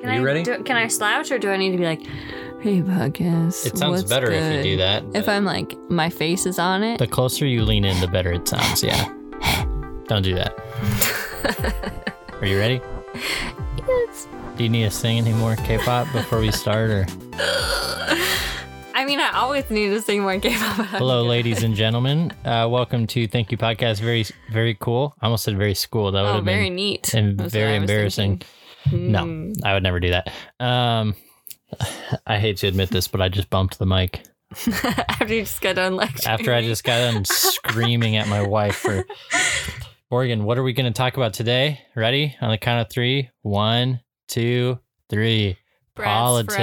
Can Are you I ready? Do, can I slouch or do I need to be like, hey, podcast? It sounds what's better if you do that. If I'm like, my face is on it. the closer you lean in, the better it sounds. Yeah. Don't do that. Are you ready? Yes. Do you need to sing any more K-pop before we start? Or I mean, I always need to sing more K-pop. hello, ladies and gentlemen. Uh, welcome to Thank You Podcast. Very, very cool. I almost said very school. That would Oh, have very neat. and That's very embarrassing. thinking. No, Hmm. I would never do that. Um, I hate to admit this, but I just bumped the mic After you just got done lecturing. after I just got done screaming at my wife for. Morgan, what are we going to talk about today? Ready? On the count of three. One, two, three. Politics.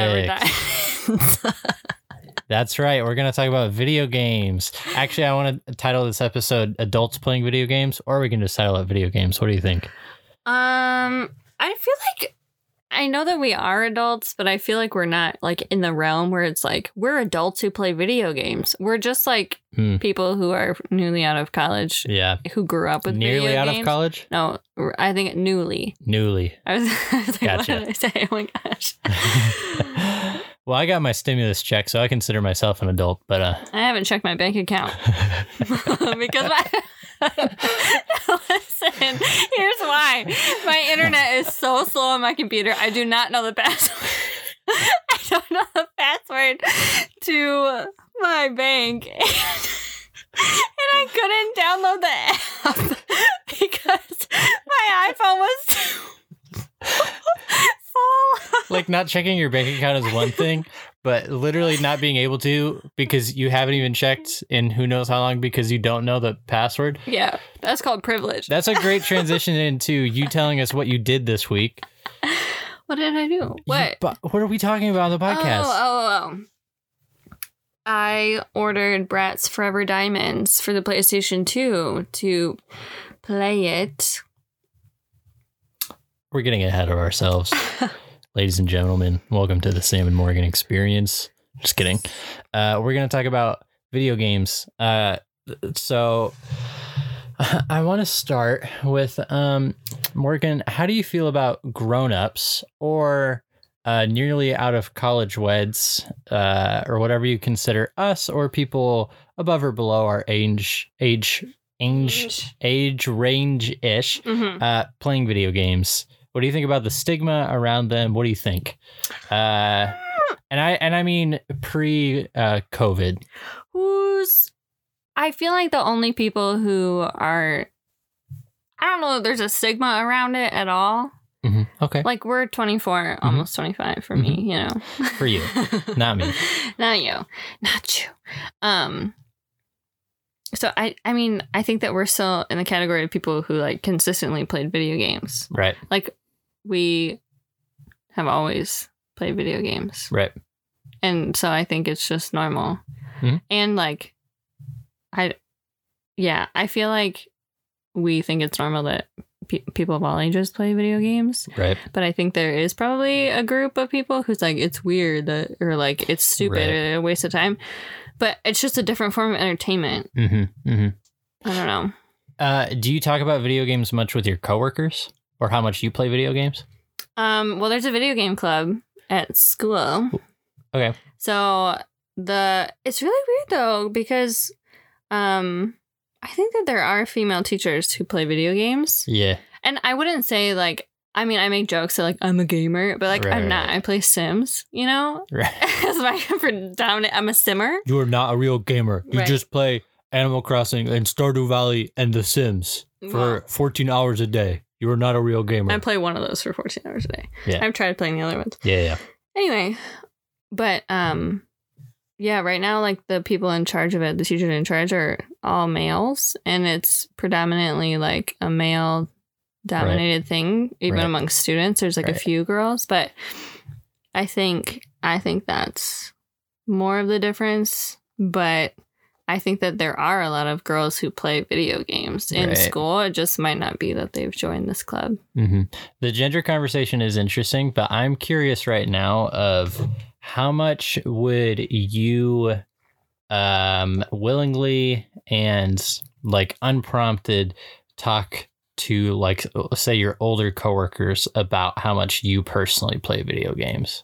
That's right. We're going to talk about video games. Actually, I want to title this episode Adults Playing Video Games, or we can just title it Video Games. What do you think? Um, I feel like I know that we are adults, but I feel like we're not like in the realm where it's like we're adults who play video games. We're just like Hmm. people who are newly out of college Yeah. who grew up with Nearly out games. of college? No, I think newly. Newly. I was, I was like, Gotcha. what did I say? Oh my gosh. well, I got my stimulus check, so I consider myself an adult, but uh, I haven't checked my bank account because my listen. Here's why my internet is so slow on my computer. I do not know the password. I don't know the password to my bank, and I couldn't download the app because my iPhone was like not checking your bank account is one thing, but literally not being able to because you haven't even checked in who knows how long because you don't know the password. Yeah, that's called privilege. That's a great transition into you telling us what you did this week. what did I do? What? but what are we talking about on the oh, podcast? Oh, oh, oh. I ordered Bratz Forever Diamonds for the PlayStation 2 to play it. We're getting ahead of ourselves. Ladies and gentlemen, welcome to the Sam and Morgan experience. Just kidding. Uh, we're going to talk about video games. Uh, so I want to start with um, Morgan. How do you feel about grown ups or uh, nearly out of college weds uh, or whatever you consider us or people above or below our age, age, age, age range ish Mhm. uh, playing video games. What do you think about the stigma around them? What do you think? Uh, and I and I mean pre uh, COVID. Who's. I feel like the only people who are. I don't know if there's a stigma around it at all. Mhm. Okay, Like, we're 24, almost 25 for me, you know. Mm-hmm. for you, not me. not you not you um so i i mean i think that we're still in the category of people who like consistently played video games Right, like we have always played video games right. and so i think it's just normal Mhm. and like i yeah i feel like we think it's normal that pe- people of all ages play video games Right. but I think there is probably a group of people who's like, it's weird that, or like, it's stupid Right. or a waste of time. But it's just a different form of entertainment. Mm-hmm. Mm-hmm. I don't know. Uh, do you talk about video games much with your coworkers, or how much you play video games? Um, well, there's a video game club at school. Okay. So the, it's really weird though, because, um, I think that there are female teachers who play video games. Yeah. And I wouldn't say like, I mean, I make jokes that like I'm a gamer, but like Right, I'm not. right. I play Sims, you know? Right. As my predominant, I'm a simmer. You are not a real gamer. You Right. just play Animal Crossing and Stardew Valley and The Sims Well- 14 hours a day. You are not a real gamer. I play one of those for 14 hours a day. Yeah. I've tried playing the other ones. yeah, yeah. Anyway, but um yeah, right now like the people in charge of it, the teachers in charge are all males and it's predominantly like a male dominated thing even Right. amongst students. There's like a few girls, but I think I think that's more of the difference, but I think that there are a lot of girls who play video games in Right. school. It just might not be that they've joined this club. hmm The gender conversation is interesting, but I'm curious right now of how much would you um willingly and like unprompted talk to like say your older coworkers about how much you personally play video games?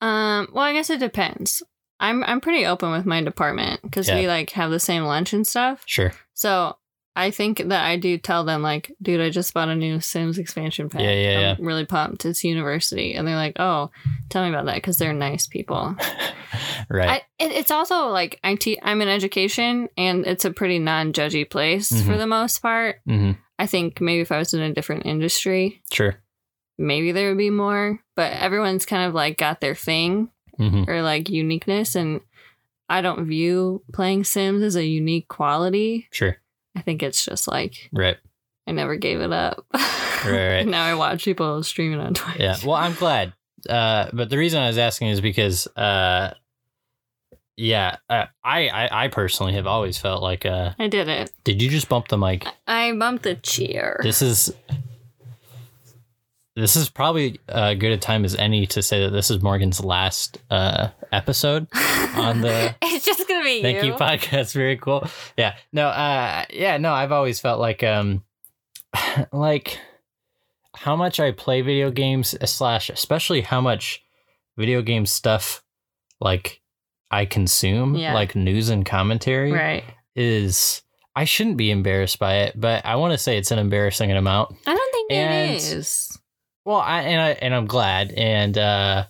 Um, well, I guess it depends. I'm I'm pretty open with my department because we like have the same lunch and stuff. Sure. So I think that I do tell them like, dude, I just bought a new Sims expansion pack. Yeah, yeah, I'm really pumped. It's university, and they're like, oh, tell me about that because they're nice people. right. I, it, it's also like I te- I'm in education, and it's a pretty non-judgy place for Mhm. the most part. hmm I think maybe if I was in a different industry, Sure. maybe there would be more. But everyone's kind of like got their thing hmm or like uniqueness, and I don't view playing Sims as a unique quality. Sure. I think it's just like Right. I never gave it up. right. now I watch people streaming on Twitch. Yeah. Well, I'm glad. Uh, but the reason I was asking is because, uh, yeah, uh, I, I I personally have always felt like, uh, I did it. did you just bump the mic? I bumped the chair. This is this is probably as good a time as any to say that this is Morgan's last uh, episode on the it's just gonna be Thank you. you podcast. Very cool. Yeah. No, uh yeah, no, I've always felt like um like how much I play video games slash especially how much video game stuff like I consume, Yeah. like news and commentary right. is I shouldn't be embarrassed by it, but I want to say it's an embarrassing amount. I don't think And- it is. Well, I and I and I'm glad and uh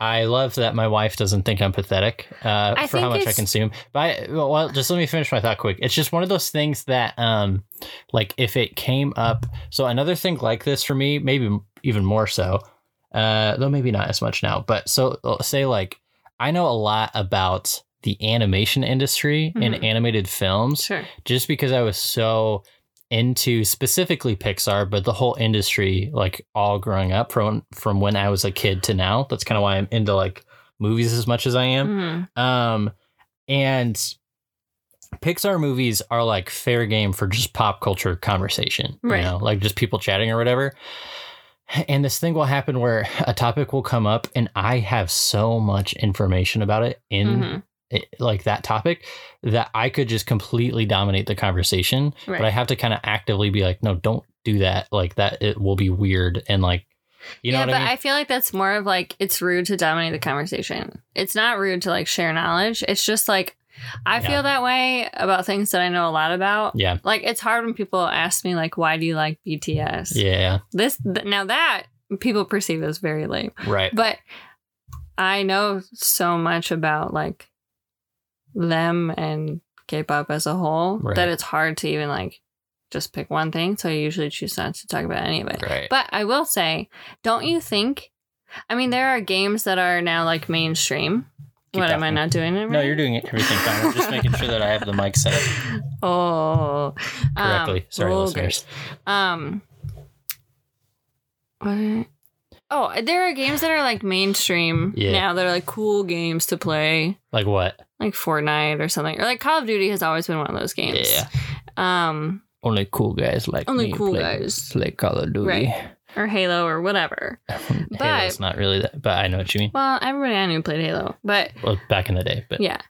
I love that my wife doesn't think I'm pathetic uh, for how much I consume. But I, well, just let me finish my thought quick. It's just one of those things that, um, like, if it came up. So another thing like this for me, maybe even more so, uh, though maybe not as much now. But so uh, say like I know a lot about the animation industry Mhm. and animated films Sure. just because I was so into specifically Pixar, but the whole industry, like all growing up from from when I was a kid to now. That's kind of why I'm into like movies as much as I am. Mhm. Um, and Pixar movies are like fair game for just pop culture conversation, Right. you know, like just people chatting or whatever. And this thing will happen where a topic will come up, and I have so much information about it in Mhm. It, like that topic that I could just completely dominate the conversation. Right. But I have to kind of actively be like, no, don't do that. Like that, it will be weird and like, you know yeah, but I I, feel like that's more of like it's rude to dominate the conversation. It's not rude to like share knowledge. It's just like I Yeah. feel that way about things that I know a lot about. yeah, Like it's hard when people ask me like, "Why do you like BTS?" yeah, This th- now that people perceive as very lame, right, but I know so much about like them and K-pop as a whole Right. that it's hard to even like just pick one thing. So I usually choose not to talk about any of it. right. But I will say, don't you think? I mean, there are games that are now like mainstream. Keep what am I not doing it right? no, you're doing it everything fine. I'm just making sure that I have the mic set up Oh, correctly. Um, Sorry, listeners. Um. What? Oh, there are games that are like mainstream Yeah. now. That are like cool games to play, Like what? Like Fortnite or something, or like Call of Duty has always been one of those games. Yeah. Um, Only cool guys like Only cool play, guys. play Call of Duty. Right. or Halo or whatever. but Halo's not really that, but I know what you mean. Well, everybody I knew played Halo, but Well, back in the day, but yeah.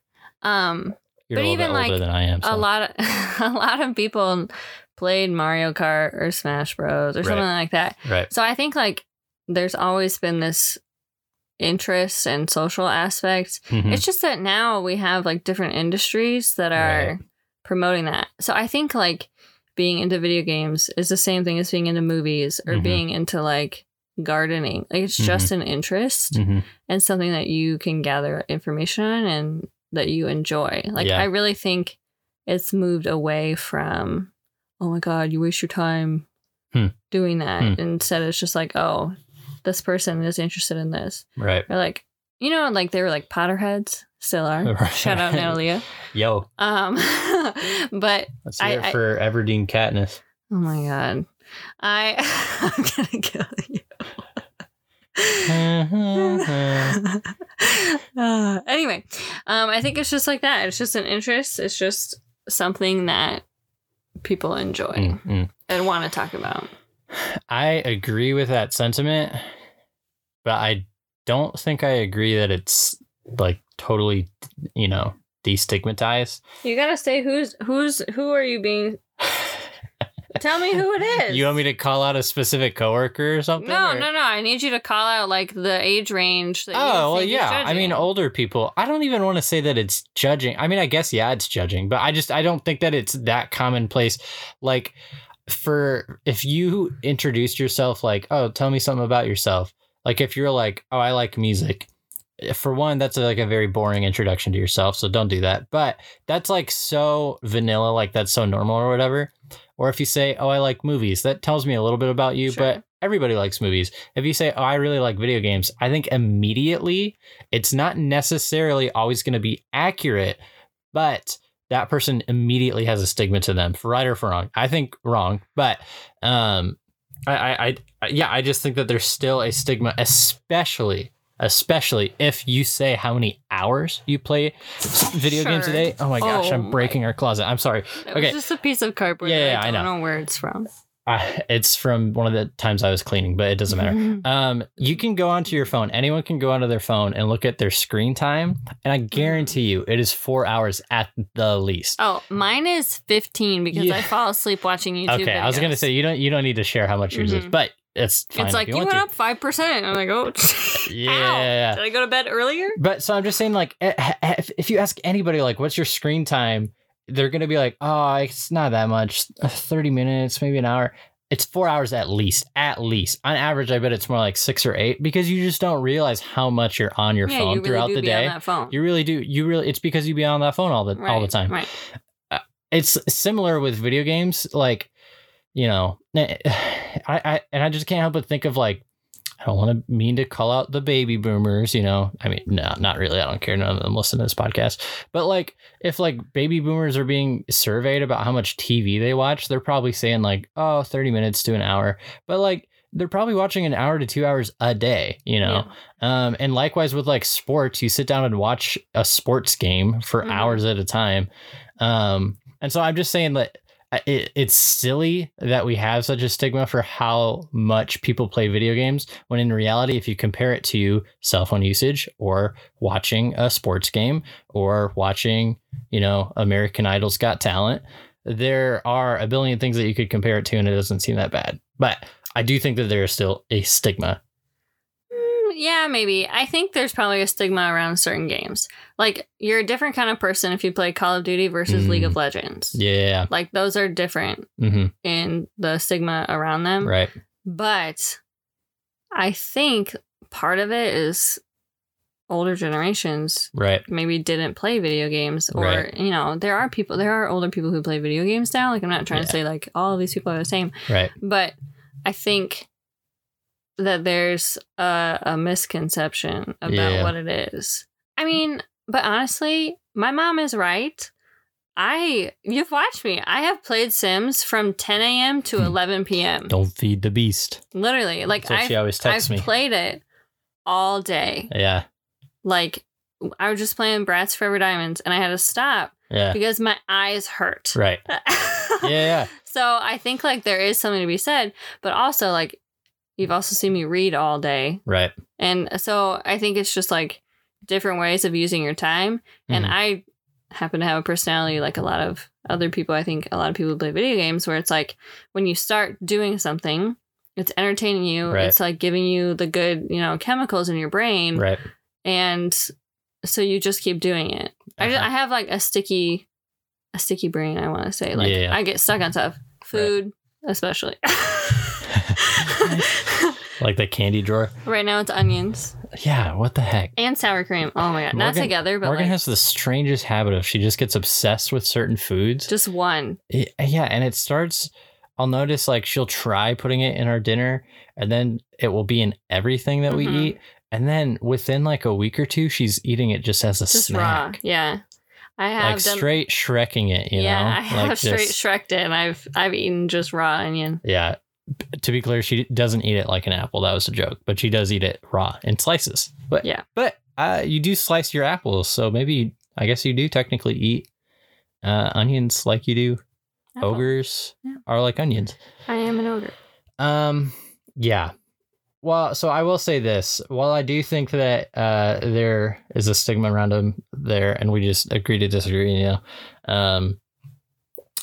Um, you're but even, older like, than I am. So. a lot of a lot of people played Mario Kart or Smash Bros or something like that. right. So I think like there's always been this interest and social aspect. Mhm. It's just that now we have like different industries that are Right. promoting that. So I think like being into video games is the same thing as being into movies or Mhm. being into like gardening. Like it's just an interest Mhm. and something that you can gather information on and that you enjoy. Like Yeah. I really think it's moved away from oh my god, you waste your time Hmm. doing that. Hmm. Instead it's just like, oh, this person is interested in this. Right. Or like you know, like they were like Potterheads, still are. Right. Shout out Natalia. Yo, Um but let's I- hear it I- for Everdeen Katniss. oh my god. I I'm gonna kill you. uh, anyway, um, I think it's just like that. It's just an interest. It's just something that people enjoy Mm, mm. and want to talk about. I agree with that sentiment, but I don't think I agree that it's like totally, you know, destigmatized. You gotta say who's who's who are you being Tell me who it is. You want me to call out a specific coworker or something? No, or- no, no. I need you to call out like the age range. That Oh, well, yeah. I mean, older people. I don't even want to say that it's judging. I mean, I guess, yeah, it's judging, but I just, I don't think that it's that commonplace. Like, for if you introduced yourself, like, oh, tell me something about yourself. Like, if you're like, oh, I like music. Eh, for one, that's like a very boring introduction to yourself. So don't do that. But that's like so vanilla, like that's so normal or whatever. Or if you say, oh, I like movies, that tells me a little bit about you, Sure. but everybody likes movies. If you say, oh, I really like video games, I think immediately it's not necessarily always going to be accurate, but that person immediately has a stigma to them for right or for wrong. I think wrong, but um, I, I, I, yeah, I just think that there's still a stigma, especially, especially if you say how many hours you play video games a day. Oh my gosh, Oh I'm my- breaking our closet. I'm sorry. It okay. just a piece of cardboard. Yeah, yeah, I I don't know. know where it's from. Uh, it's from one of the times I was cleaning, but it doesn't matter. Um, you can go onto your phone. Anyone can go onto their phone and look at their screen time, and I guarantee you, it is four hours at the least. Oh, mine is 15 because Yeah. I fall asleep watching YouTube. okay, I was gonna say you don't you don't need to share how much yours is, Mhm. but it's fine. it's like you, want went to. up five percent. I'm like, oh, Yeah. Did I go to bed earlier? But so I'm just saying, like, eh, eh, if, if you ask anybody, like, what's your screen time, they're gonna be like, oh, it's not that much, uh, thirty minutes, maybe an hour. It's four hours at least, at least. On average, I bet it's more like six or eight because you just don't realize how much you're on your yeah, phone you really throughout the day. on that phone. You really do. You really. It's because you be on that phone all the all the time. Right. It's similar with video games. Like, you know, eh, I, I and I just can't help but think of like, I don't want to mean to call out the baby boomers. You know, I mean, no, not really. I don't care. None of them listen to this podcast. But like, if like baby boomers are being surveyed about how much TV they watch, they're probably saying like, oh, 30 minutes to an hour. But like, they're probably watching an hour to two hours a day. You know. Um, and likewise with like sports, you sit down and watch a sports game for Mhm. hours at a time. Um, and so I'm just saying that it, it's silly that we have such a stigma for how much people play video games when in reality, if you compare it to cell phone usage or watching a sports game or watching, you know, American Idol's Got Talent, there are a billion things that you could compare it to and it doesn't seem that bad. But I do think that there is still a stigma. Mm, Yeah, maybe. I think there's probably a stigma around certain games. Like you're a different kind of person if you play Call of Duty versus League of Legends. Mm. Yeah. Like those are different hmm in the stigma around them. Right. But I think part of it is older generations Right. maybe didn't play video games or Right. you know there are people there are older people who play video games now like i'm not trying to say like all of these people are the same Right. but i think that there's a, a misconception about Yeah. what it is i mean but honestly my mom is right i you've watched me i have played sims from 10 a.m to Hmm. 11 p.m Don't feed the beast. literally like That's she i've, always I've texts me. played it all day yeah. like I was just playing Bratz Forever Diamonds and I had to stop Yeah. because my eyes hurt. Right. Yeah. Yeah. So I think like there is something to be said, but also like you've also seen me read all day. Right. And so I think it's just like different ways of using your time. And Mhm. I happen to have a personality like a lot of other people. I think a lot of people play video games where it's like when you start doing something, it's entertaining you. Right. It's like giving you the good, you know, chemicals in your brain Right. and so you just keep doing it. I, Uh-huh. I have like a sticky, a sticky brain. I want to say like Yeah. I get stuck on stuff, food especially. like the candy drawer. right now it's onions Yeah. What the heck? and sour cream. Oh my god, not together, but Morgan like has the strangest habit of she just gets obsessed with certain foods. just one. It- yeah, and it starts. I'll notice like she'll try putting it in our dinner, and then it will be in everything that we Mhm. eat, and then within like a week or two, she's eating it just as a Just snack, raw. Yeah, I have like done. straight shrekking it. You yeah, know, I have like straight just- shreked it, and I've I've eaten just raw onion. Yeah. To be clear, she doesn't eat it like an apple. That was a joke, but she does eat it raw in slices. But Yeah. but uh, you do slice your apples, so maybe I guess you do technically eat uh, onions like you do Apple. ogres Yeah. are like onions. I am an ogre. Um, yeah. Well, so I will say this. While I do think that uh, there is a stigma around them there, and we just agree to disagree, you know, um,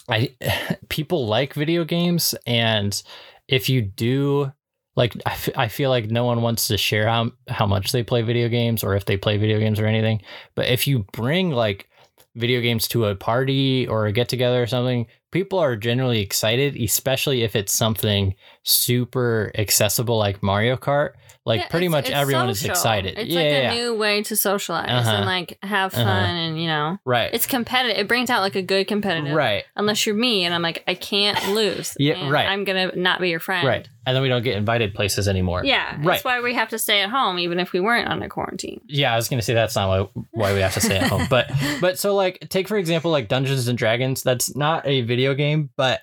I people like video games, and if you do like, I, f- I feel like no one wants to share how how much they play video games or if they play video games or anything. But if you bring like video games to a party or a get together or something, people are generally excited, especially if it's something super accessible like Mario Kart. Like Yeah, pretty much everyone is excited. It's yeah, like yeah, a new way to socialize Uh-huh. and like have fun Uh-huh. and you know right. it's competitive. It brings out like a good competitive. right. Unless you're me and I'm like I can't lose. Yeah, right. I'm gonna not be your friend. Right. And then we don't get invited places anymore. Yeah. Right. That's why we have to stay at home even if we weren't under quarantine. Yeah, I was gonna say that's not why why we have to stay at home. But but so like take for example like Dungeons and Dragons. That's not a video game, but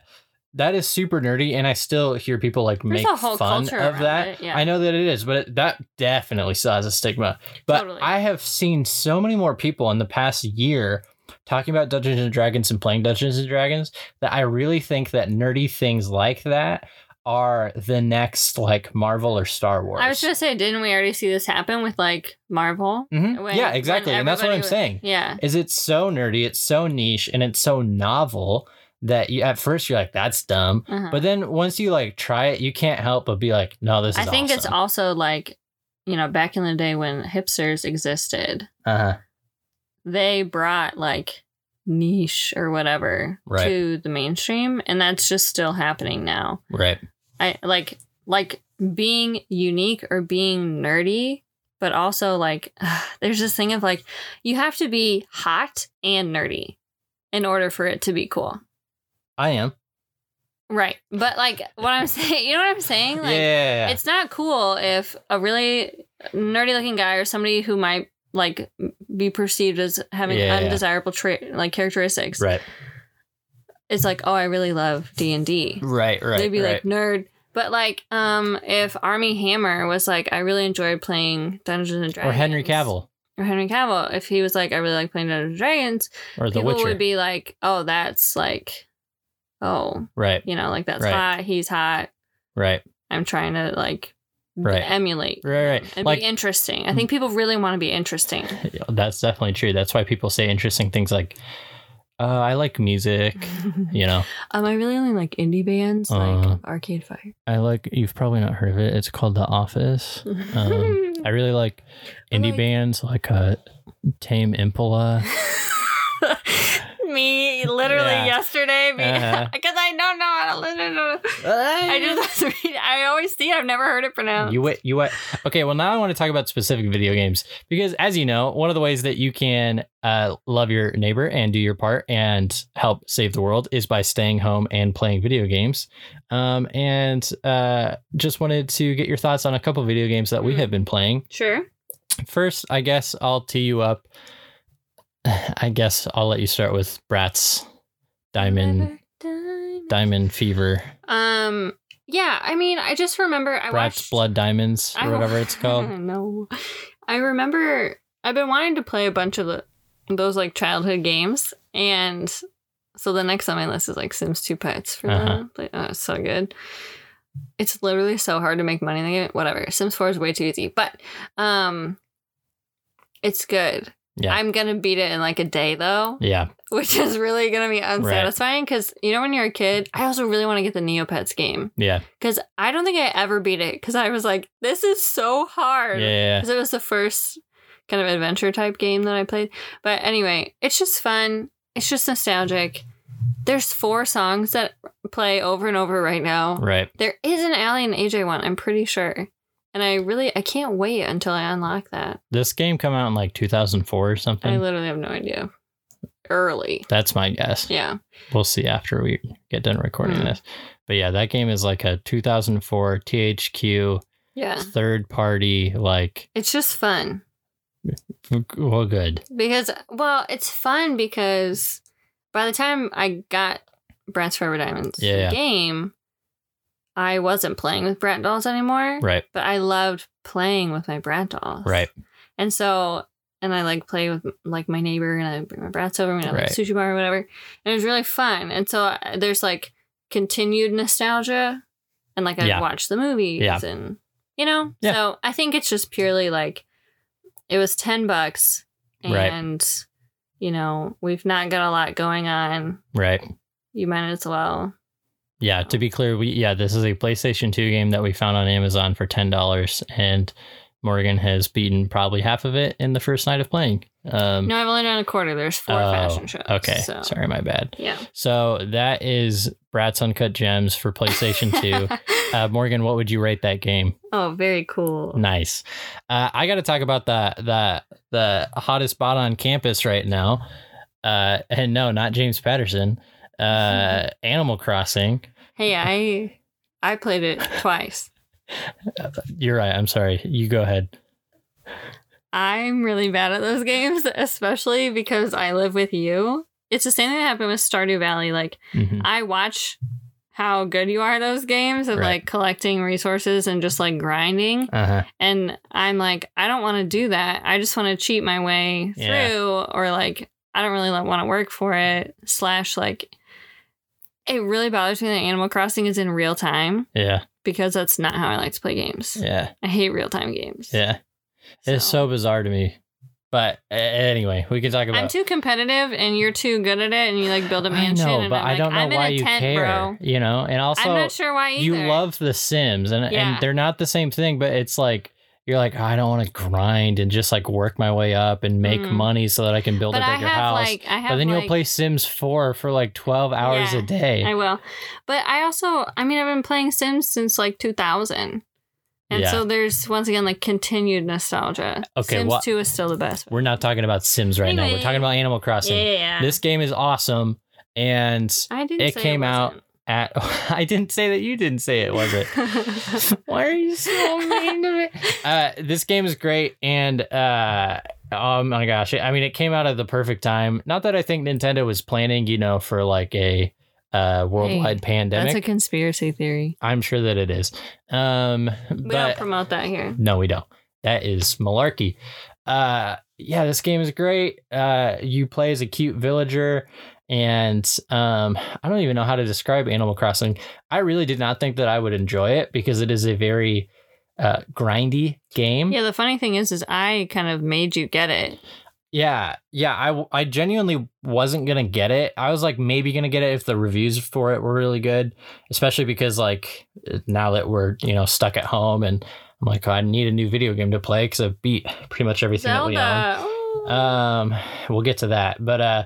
that is super nerdy, and I still hear people like There's make fun of that. it, yeah. I know that it is, but it, that definitely still has a stigma. But Totally. I have seen so many more people in the past year talking about Dungeons and Dragons and playing Dungeons and Dragons that I really think that nerdy things like that are the next like Marvel or Star Wars. I was gonna say, didn't we already see this happen with like Marvel? Mhm. when- yeah, exactly, and that's what I'm was- saying. Yeah. is it's so nerdy, it's so niche, and it's so novel that you at first you're like, that's dumb. Uh-huh. But then once you like try it, you can't help but be like, no, this is I think it's also like, you know, back in the day when hipsters existed, uh-huh. they brought like niche or whatever Right. to the mainstream, and that's just still happening now. Right. I like like being unique or being nerdy, but also like there's this thing of like you have to be hot and nerdy in order for it to be cool. I am. Right. But like what I'm saying, you know what I'm saying? Like yeah. it's not cool if a really nerdy looking guy or somebody who might like be perceived as having Yeah, undesirable trait like characteristics right. It's like, "Oh, I really love D&D." Right. Right. They'd be right. like nerd. But like, um, if Armie Hammer was like, I really enjoyed playing Dungeons and Dragons, or Henry Cavill or Henry Cavill, if he was like, I really like playing Dungeons and Dragons, or The people Witcher. would be like, oh, that's like, oh, right. you know, like that's Right. hot. He's hot. Right. I'm trying to like Right. emulate. Right. Right. and Like be interesting. I think people really want to be interesting. that's definitely true. That's why people say interesting things like, uh, I like music. You know, um, I really only like indie bands Uh, like Arcade Fire. I like. You've probably not heard of it. It's called The Office. Um, I really like indie like- bands like uh, Tame Impala. Me literally Yeah. yesterday because Uh-huh. I don't know how to listen to I just I always see it. I've never heard it pronounced. You wait, you wait. Okay, well now I want to talk about specific video games because, as you know, one of the ways that you can uh, love your neighbor and do your part and help save the world is by staying home and playing video games. Um, and uh, just wanted to get your thoughts on a couple video games that we have been playing. Sure. First, I guess I'll tee you up. I guess I'll let you start with Bratz Diamond Diamond Fever, Um. Yeah. I mean, I just remember I Bratz watched Blood Diamonds I or whatever it's called. no. I remember I've been wanting to play a bunch of the, those like childhood games, and so the next on my list is like Sims Two Pets for Uh-huh. the oh, it's so good. It's literally so hard to make money in the game. Whatever. Sims Four is way too easy, but um, it's good. Yeah. I'm gonna beat it in like a day though, Yeah, which is really gonna be unsatisfying because you know when you're a kid, I also really want to get the Neopets game yeah, because I don't think I ever beat it because I was like, this is so hard. yeah. Because it was the first kind of adventure type game that I played. But anyway, it's just fun. It's just nostalgic. There's four songs that play over and over right now. Right. There is an Aly and AJ one, I'm pretty sure. And I really I can't wait until I unlock that. This game come out in like 2004 or something. I literally have no idea. Early. That's my guess. Yeah. We'll see after we get done recording Hmm. this. But yeah, that game is like a 2004 THQ Yeah. third party like It's just fun. well good. Because well, it's fun because by the time I got Bratz Forever Diamonds Yeah, yeah. game, I wasn't playing with Brat dolls anymore. Right. But I loved playing with my Brat dolls. Right. And so and I like play with like my neighbor and I bring my brats over and I like Right. sushi bar or whatever. And it was really fun. And so uh, there's like continued nostalgia and like I Yeah. watch the movies Yeah. and you know. Yeah. So I think it's just purely like it was ten bucks Right. and you know we've not got a lot going on. Right. you might as well. Yeah, to be clear, we yeah, this is a PlayStation 2 game that we found on Amazon for ten dollars, and Morgan has beaten probably half of it in the first night of playing. Um, No, I've only done a quarter. There's four oh, fashion shows. Okay, So, sorry, my bad. yeah. So that is Bratz Uncut Gems for PlayStation 2. uh, Morgan, what would you rate that game? oh, very cool. Nice. Uh, I got to talk about the the the hottest spot on campus right now. Uh, and no, not James Patterson. Uh, Animal Crossing. Hey, I I played it twice. You're right. I'm sorry. You go ahead. I'm really bad at those games, especially because I live with you. It's the same thing that happened with Stardew Valley. Like Mhm. I watch how good you are at those games of Right. like collecting resources and just like grinding. Uh-huh. And I'm like, I don't want to do that. I just want to cheat my way through, Yeah. or like, I don't really want to work for it. Slash, like, it really bothers me that Animal Crossing is in real time Yeah. because that's not how I like to play games. Yeah. I hate real time games. Yeah. It's so bizarre to me. But anyway, we can talk about I'm too competitive and you're too good at it and you like build a mansion. I know, and but I'm I like, don't know I'm in why a you tent, care. Bro. You know, and also I'm not sure why either. you love The Sims, and Yeah. and they're not the same thing. But it's like you're like I don't want to grind and just like work my way up and make Mhm. money so that I can build but a bigger have house. like I have but then like, you'll play Sims 4 for like 12 hours Yeah, a day. I will. But I also, I mean, I've been playing Sims since like 2000. And Yeah. so there's once again like continued nostalgia. Okay, Sims wha- 2 is still the best. We're not talking about Sims right now. We're talking about Animal Crossing. yeah. This game is awesome, and I didn't it came out wasn't. At. I didn't say that you didn't say it, was it? Why are you so mean to me? Uh, this game is great, and uh, oh my gosh, I mean, it came out at the perfect time. Not that I think Nintendo was planning, you know, for like a uh, worldwide pandemic. That's a conspiracy theory. I'm sure that it is. Um, We don't promote that here. no, we don't. That is malarkey. Uh, yeah, this game is great. Uh, you play as a cute villager, and um, I don't even know how to describe Animal Crossing. I really did not think that I would enjoy it because it is a very uh, grindy game. Yeah, the funny thing is, is I kind of made you get it. Yeah, yeah, I, I genuinely wasn't gonna get it. I was like maybe gonna get it if the reviews for it were really good, especially because like now that we're you know stuck at home and I'm like I need a new video game to play because I've beat pretty much everything that we own. Oh. Um, we'll get to that, but uh,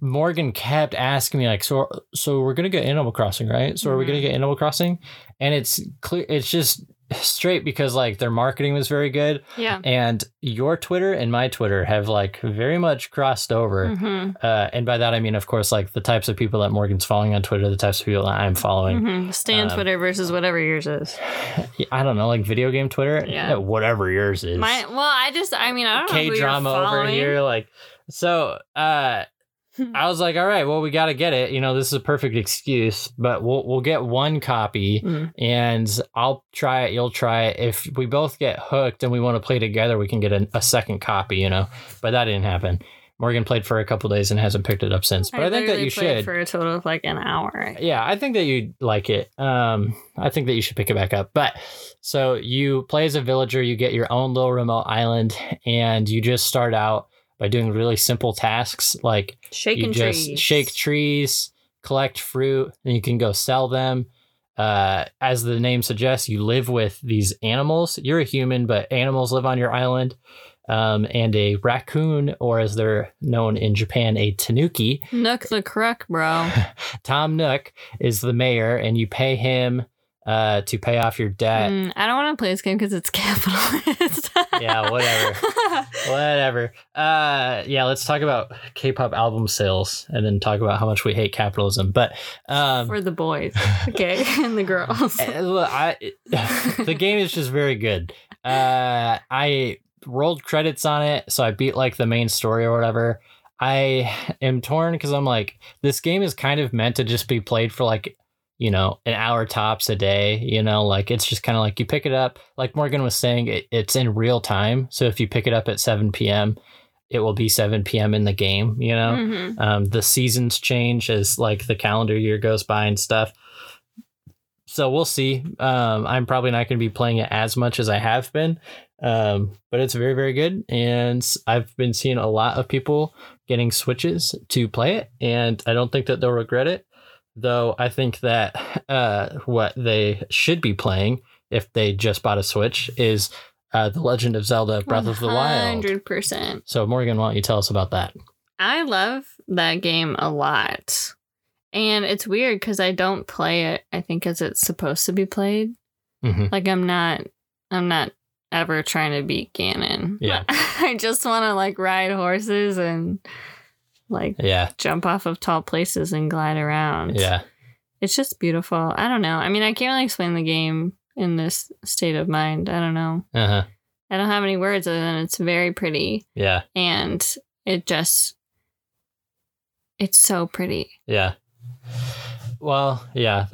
Morgan kept asking me like, so so we're gonna get Animal Crossing, right? So are we gonna Mhm. get Animal Crossing? And it's clear, it's just straight because like their marketing was very good yeah. and your Twitter and my Twitter have like very much crossed over. Mm-hmm. Uh, and by that I mean, of course, like the types of people that Morgan's following on Twitter, the types of people that I'm following. Mm-hmm. Stan um, Twitter versus whatever yours is. I don't know, like video game Twitter, Yeah. whatever yours is. My well, I just I mean I don't know K drama over here, like so. uh I was like, all right, well, we got to get it. You know, this is a perfect excuse, but we'll we'll get one copy, Mm. and I'll try it. You'll try it. If we both get hooked and we want to play together, we can get a, a second copy. You know, but that didn't happen. Morgan played for a couple days and hasn't picked it up since. But I, think that you played should. for a total of like an hour. yeah, I think that you'd like it. Um, I think that you should pick it back up. But so you play as a villager, you get your own little remote island, and you just start out by doing really simple tasks like Shaking trees. shake trees, collect fruit, and you can go sell them. Uh, as the name suggests, you live with these animals. You're a human, but animals live on your island. Um, and a raccoon, or as they're known in Japan, a tanuki, Nook the Crook, bro. Tom Nook is the mayor, and you pay him uh, to pay off your debt. Mm, I don't want to play this game because it's capitalist. Yeah, whatever. Whatever. Uh, yeah, let's talk about K-pop album sales, and then talk about how much we hate capitalism. But um, For the boys, okay, and the girls. Look, I, the game is just very good. Uh, I rolled credits on it, so I beat like the main story or whatever. I am torn because I'm like, this game is kind of meant to just be played for like, you know, an hour tops a day. You know, like it's just kind of like you pick it up. Like Morgan was saying, it, it's in real time. So if you pick it up at 7 p.m., it will be 7 p.m. in the game. You know, Mhm. um, the seasons change as like the calendar year goes by and stuff. So we'll see. Um, I'm probably not going to be playing it as much as I have been, Um, but it's very, very good. And I've been seeing a lot of people getting Switches to play it. And I don't think that they'll regret it. Though I think that uh, what they should be playing if they just bought a Switch is uh, The Legend of Zelda Breath of the Wild. 100%. So, Morgan, why don't you tell us about that? I love that game a lot. And it's weird because I don't play it, I think, as it's supposed to be played. hmm Like, I'm not, I'm not ever trying to beat Ganon. Yeah. I just want to, like, ride horses and, like, Yeah. jump off of tall places and glide around. Yeah. It's just beautiful. I don't know. I mean, I can't really explain the game in this state of mind. I don't know. Uh huh. I don't have any words other than it's very pretty Yeah. and it just it's so pretty. Yeah. Well, yeah.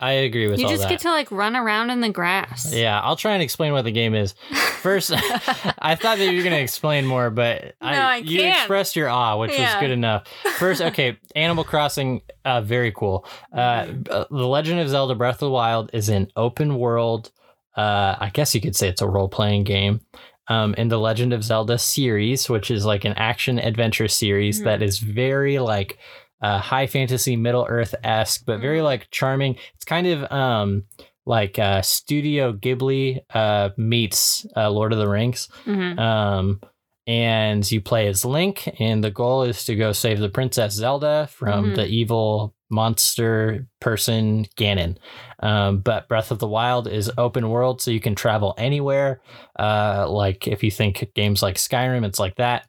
I agree with you just that. get to like run around in the grass. Yeah, I'll try and explain what the game is. First, I thought that you were going to explain more, but No, I you can't. expressed your awe, which was good enough. First, okay, Animal Crossing, uh, very cool. Uh, uh, the Legend of Zelda: Breath of the Wild is an open world. Uh, I guess you could say it's a role playing game. Um, in the Legend of Zelda series, which is like an action adventure series Mhm. that is very like uh, high fantasy, Middle Earth esque, but very Mhm. like charming. It's kind of um, like uh, Studio Ghibli uh, meets uh, Lord of the Rings. Mhm. Um, and you play as Link, and the goal is to go save the Princess Zelda from Mhm. the evil monster person Ganon. Um, but Breath of the Wild is open world, so you can travel anywhere. Uh, like if you think games like Skyrim, it's like that.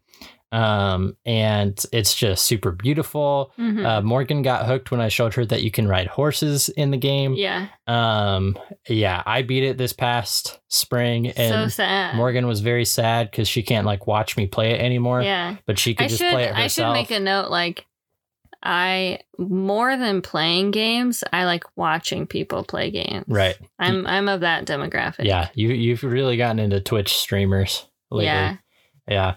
Um, and it's just super beautiful. Mhm. Uh, Morgan got hooked when I showed her that you can ride horses in the game. yeah. Um, yeah, I beat it this past spring, so and sad. Morgan was very sad because she can't like watch me play it anymore. yeah. But she could I just should play it I should make a note like I more than playing games, I like watching people play games. right. I'm I'm of that demographic. Yeah, you you've really gotten into Twitch streamers lately. Yeah. Yeah.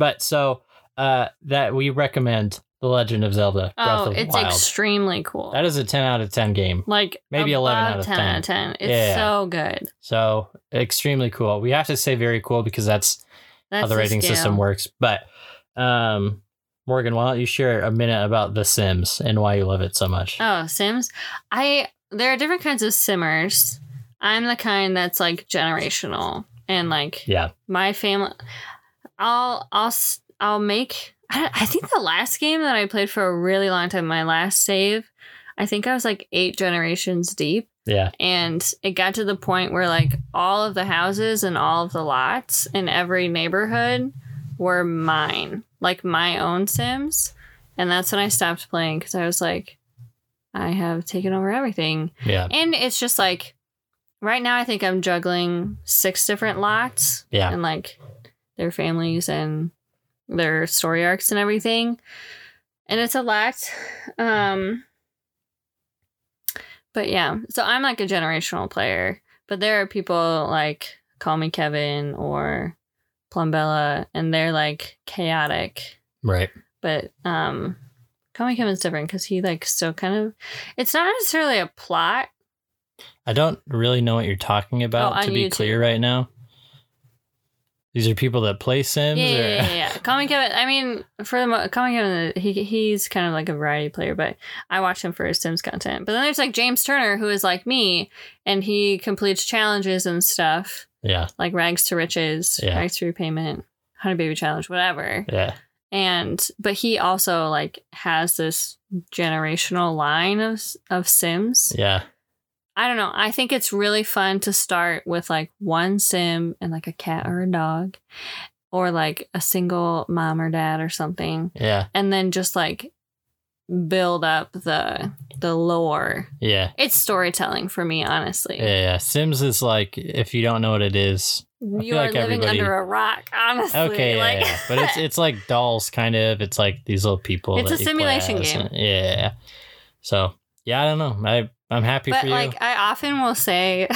But so uh that we recommend The Legend of Zelda Breath Oh, of it's Wild. extremely cool. that is a 10 out of 10 game. like maybe 11 out of 10 out of 10. It's Yeah. so good. So extremely cool. We have to say very cool because that's, That's how the rating system works. But um Morgan, why don't you share a minute about The Sims and why you love it so much? Oh, Sims. I there are different kinds of simmers. I'm the kind that's like generational and like yeah. my family. I'll I'll I'll make. I, I think the last game that I played for a really long time, my last save, I think I was like eight generations deep, Yeah. and it got to the point where like all of the houses and all of the lots in every neighborhood were mine, like my own Sims, and that's when I stopped playing because I was like, I have taken over everything. Yeah. And it's just like right now I think I'm juggling six different lots Yeah. and like their families and their story arcs and everything. And it's a lot. Um but yeah, so I'm like a generational player, but there are people like Call Me Kevin or Plumbella and they're like chaotic Right. but um Call Me Kevin's different because he like still kind of it's not necessarily a plot I don't really know what you're talking about Oh, to be YouTube. clear right now. These are people that play Sims Yeah, or yeah, yeah, yeah. Kevin. I mean, for the mo- Kevin, uh, he he's kind of like a variety player, but I watch him for his Sims content. But then there's like James Turner, who is like me, and he completes challenges and stuff Yeah. like Rags to Riches, Yeah. Rags to Repayment, 100 Baby Challenge, whatever. Yeah. And but he also like has this generational line of of Sims. Yeah. I don't know. I think it's really fun to start with like one sim and like a cat or a dog, or like a single mom or dad or something, Yeah. and then just like build up the the lore. Yeah. It's storytelling for me, honestly. Yeah. Yeah. Sims is like if you don't know what it is. You are like living everybody- under a rock, honestly. Okay. Yeah, like, yeah. But it's it's like dolls kind of. It's like these little people. It's that a you play simulation game. Yeah. So yeah, I don't know. I I'm happy but for you. like I often will say,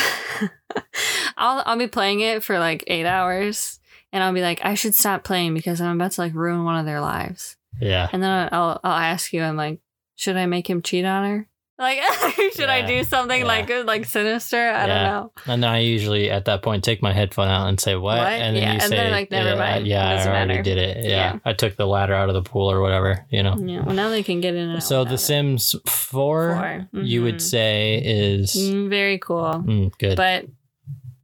I'll I'll be playing it for like eight hours, and I'll be like, I should stop playing because I'm about to like ruin one of their lives. yeah. And then I'll I'll ask you, I'm like, should I make him cheat on her? Like, should I do something yeah. like like sinister? I don't know. And then I usually at that point take my headphone out and say what, What? and then Yeah, you and say then, like, never yeah, mind. Yeah, I already matter. did it. Yeah. Yeah. I took the ladder out of the pool or whatever. You know. Yeah. Well, now they can get in. So The it. Sims 4, Four. you would Mhm. say is Mm, very cool. mm, good. But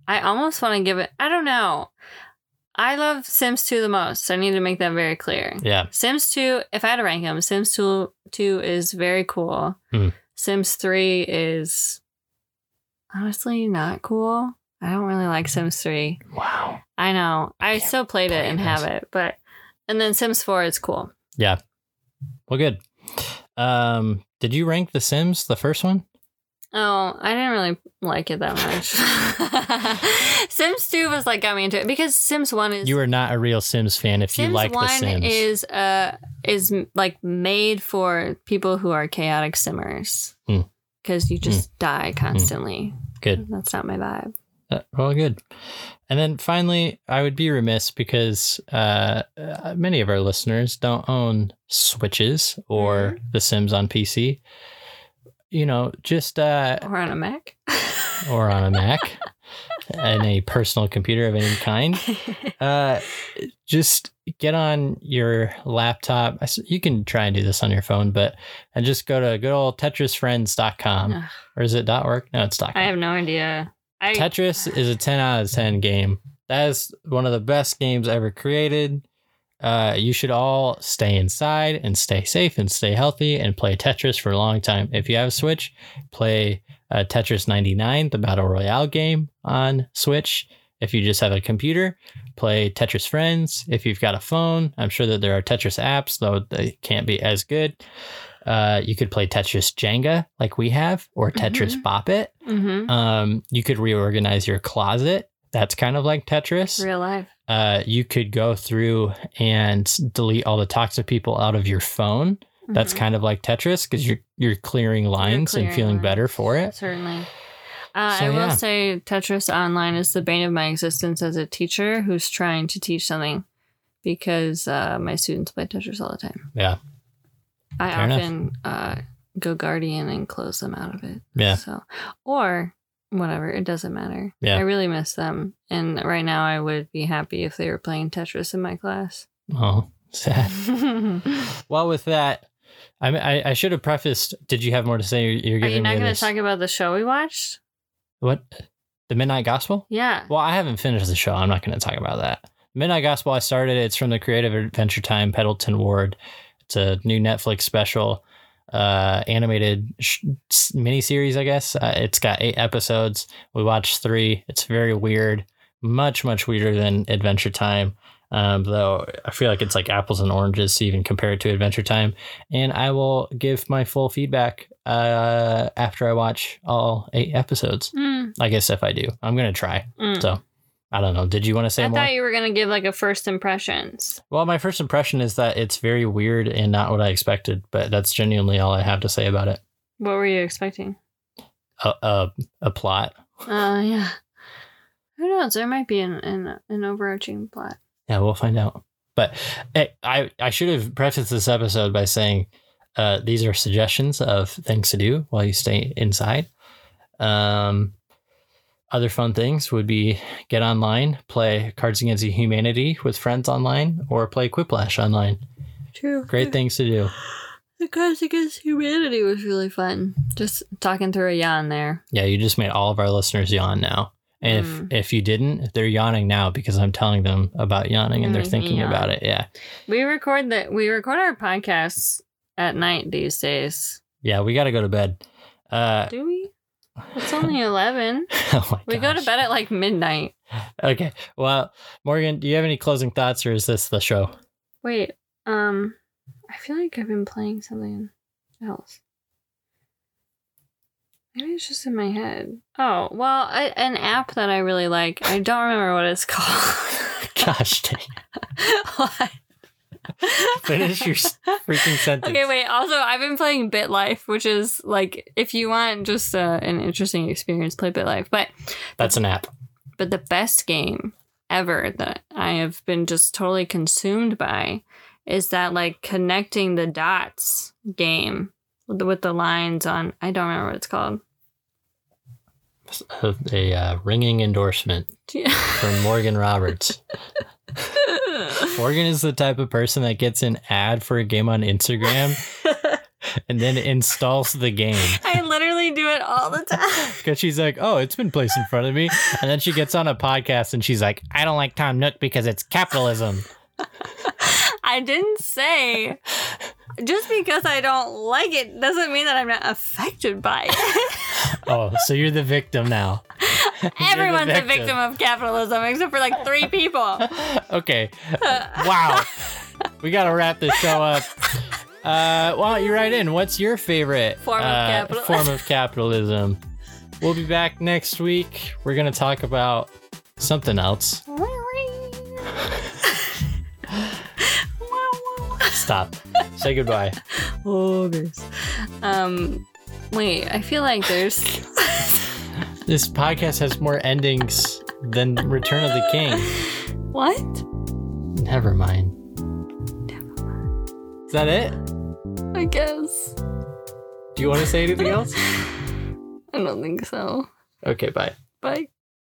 I almost want to give it. I don't know. I love Sims 2 the most. I need to make that very clear. yeah. Sims 2, if I had to rank them, Sims 2, 2 is very cool. Hmm. Sims 3 is honestly not cool. I don't really like Sims 3. Wow. I know. I Can't still played it and this. have it, but and then Sims 4 is cool. Yeah. Well, good. Um, did you rank The Sims, the first one? Oh, I didn't really like it that much. Sims 2 was like got me into it because Sims 1 is You are not a real Sims fan if Sims you like The 1 Sims. is uh is like made for people who are chaotic simmers. Hmm. Cuz you just die constantly. good. That's not my vibe. Uh, well, good. And then finally, I would be remiss because uh, uh, many of our listeners don't own Switches or Mm-hmm. The Sims on PC. You know, just uh, Or on a Mac. or on a Mac and a personal computer of any kind. Uh, just get on your laptop. You can try and do this on your phone, but and just go to good old TetrisFriends.com. Ugh. Or is it dot .org? No, it's dot I have no idea. I Tetris is a 10 out of 10 game. That is one of the best games ever created. Uh, you should all stay inside and stay safe and stay healthy and play Tetris for a long time. If you have a Switch, play uh, Tetris 99, the Battle Royale game on Switch. If you just have a computer, play Tetris Friends. If you've got a phone, I'm sure that there are Tetris apps, though they can't be as good. Uh, you could play Tetris Jenga like we have, or Tetris Mhm. Bop It. Mhm. Um, you could reorganize your closet. That's kind of like Tetris. real life. Uh, you could go through and delete all the toxic people out of your phone. That's Mhm. kind of like Tetris because you're you're clearing lines and clearing feeling lines. better for it. Certainly. Uh, So, I will yeah. say Tetris Online is the bane of my existence as a teacher who's trying to teach something because uh, my students play Tetris all the time. Yeah. I Fair often uh, GoGuardian and close them out of it. Yeah. So, or whatever, it doesn't matter. Yeah. I really miss them. And right now, I would be happy if they were playing Tetris in my class. Oh, sad. well, with that, I, mean, I I should have prefaced. Did you have more to say? You're, you're Are you not going to talk about the show we watched? what? The Midnight Gospel? Yeah. Well, I haven't finished the show. I'm not going to talk about that. Midnight Gospel, I started. It's from the Creative Adventure Time, Pendleton Ward. It's a new Netflix special, uh, animated sh- miniseries, I guess. Uh, it's got eight episodes. We watched three. It's very weird, much, much weirder than Adventure Time. Um, though I feel like it's like apples and oranges to even compare it to Adventure Time. And I will give my full feedback uh, after I watch all eight episodes. Mm, I guess if I do, I'm gonna try. mm. So I don't know. Did you want to say more? I more? thought you were going to give like a first impressions. well, my first impression is that it's very weird and not what I expected, but that's genuinely all I have to say about it. What were you expecting? A a, a plot. Uh, yeah. Who knows? There might be an an, an overarching plot. Yeah, we'll find out. But eh, I I should have prefaced this episode by saying uh, these are suggestions of things to do while you stay inside. Um, other fun things would be get online, play Cards Against Humanity with friends online, or play Quiplash online. True. Great things to do. The Cards Against Humanity was really fun. Just talking through a yawn there. Yeah, you just made all of our listeners yawn now. And Mm. if if you didn't, they're yawning now because I'm telling them about yawning and they're Mhm, thinking yawn. about it. Yeah. We record that. We record our podcasts at night these days. Yeah, we got to go to bed. Uh, Do we? It's only eleven. oh my We go to bed at like midnight. Okay. Well, Morgan, do you have any closing thoughts or is this the show? Wait. Um, I feel like I've been playing something else. Maybe it's just in my head. Oh well, I, an app that I really like. I don't remember what it's called. Gosh, dang. Finish your freaking sentence. Okay, wait. Also, I've been playing BitLife, which is like if you want just uh, an interesting experience, play BitLife. But That's an app. but the best game ever that I have been just totally consumed by is that like connecting the dots game. with the, with the lines on. I don't remember what it's called. A, a uh, ringing endorsement from Morgan Roberts. Morgan is the type of person that gets an ad for a game on Instagram and then installs the game I literally do it all the time. because she's like, "Oh, it's been placed in front of me," and then she gets on a podcast and she's like, "I don't like Tom Nook because it's capitalism." I didn't say just because I don't like it doesn't mean that I'm not affected by it. Oh, so you're the victim now. Everyone's a victim. victim of capitalism except for like three people. Okay. Wow. we got to wrap this show up. Uh, why don't you write in? What's your favorite Form of uh, capitalism. form of capitalism? We'll be back next week. We're gonna talk about something else. Stop. Say goodbye. Okay. Um, wait. I feel like there's. This podcast has more endings than Return of the King. what? Never mind. Never mind. Is that it? I guess. Do you want to say anything else? I don't think so. Okay, bye. Bye.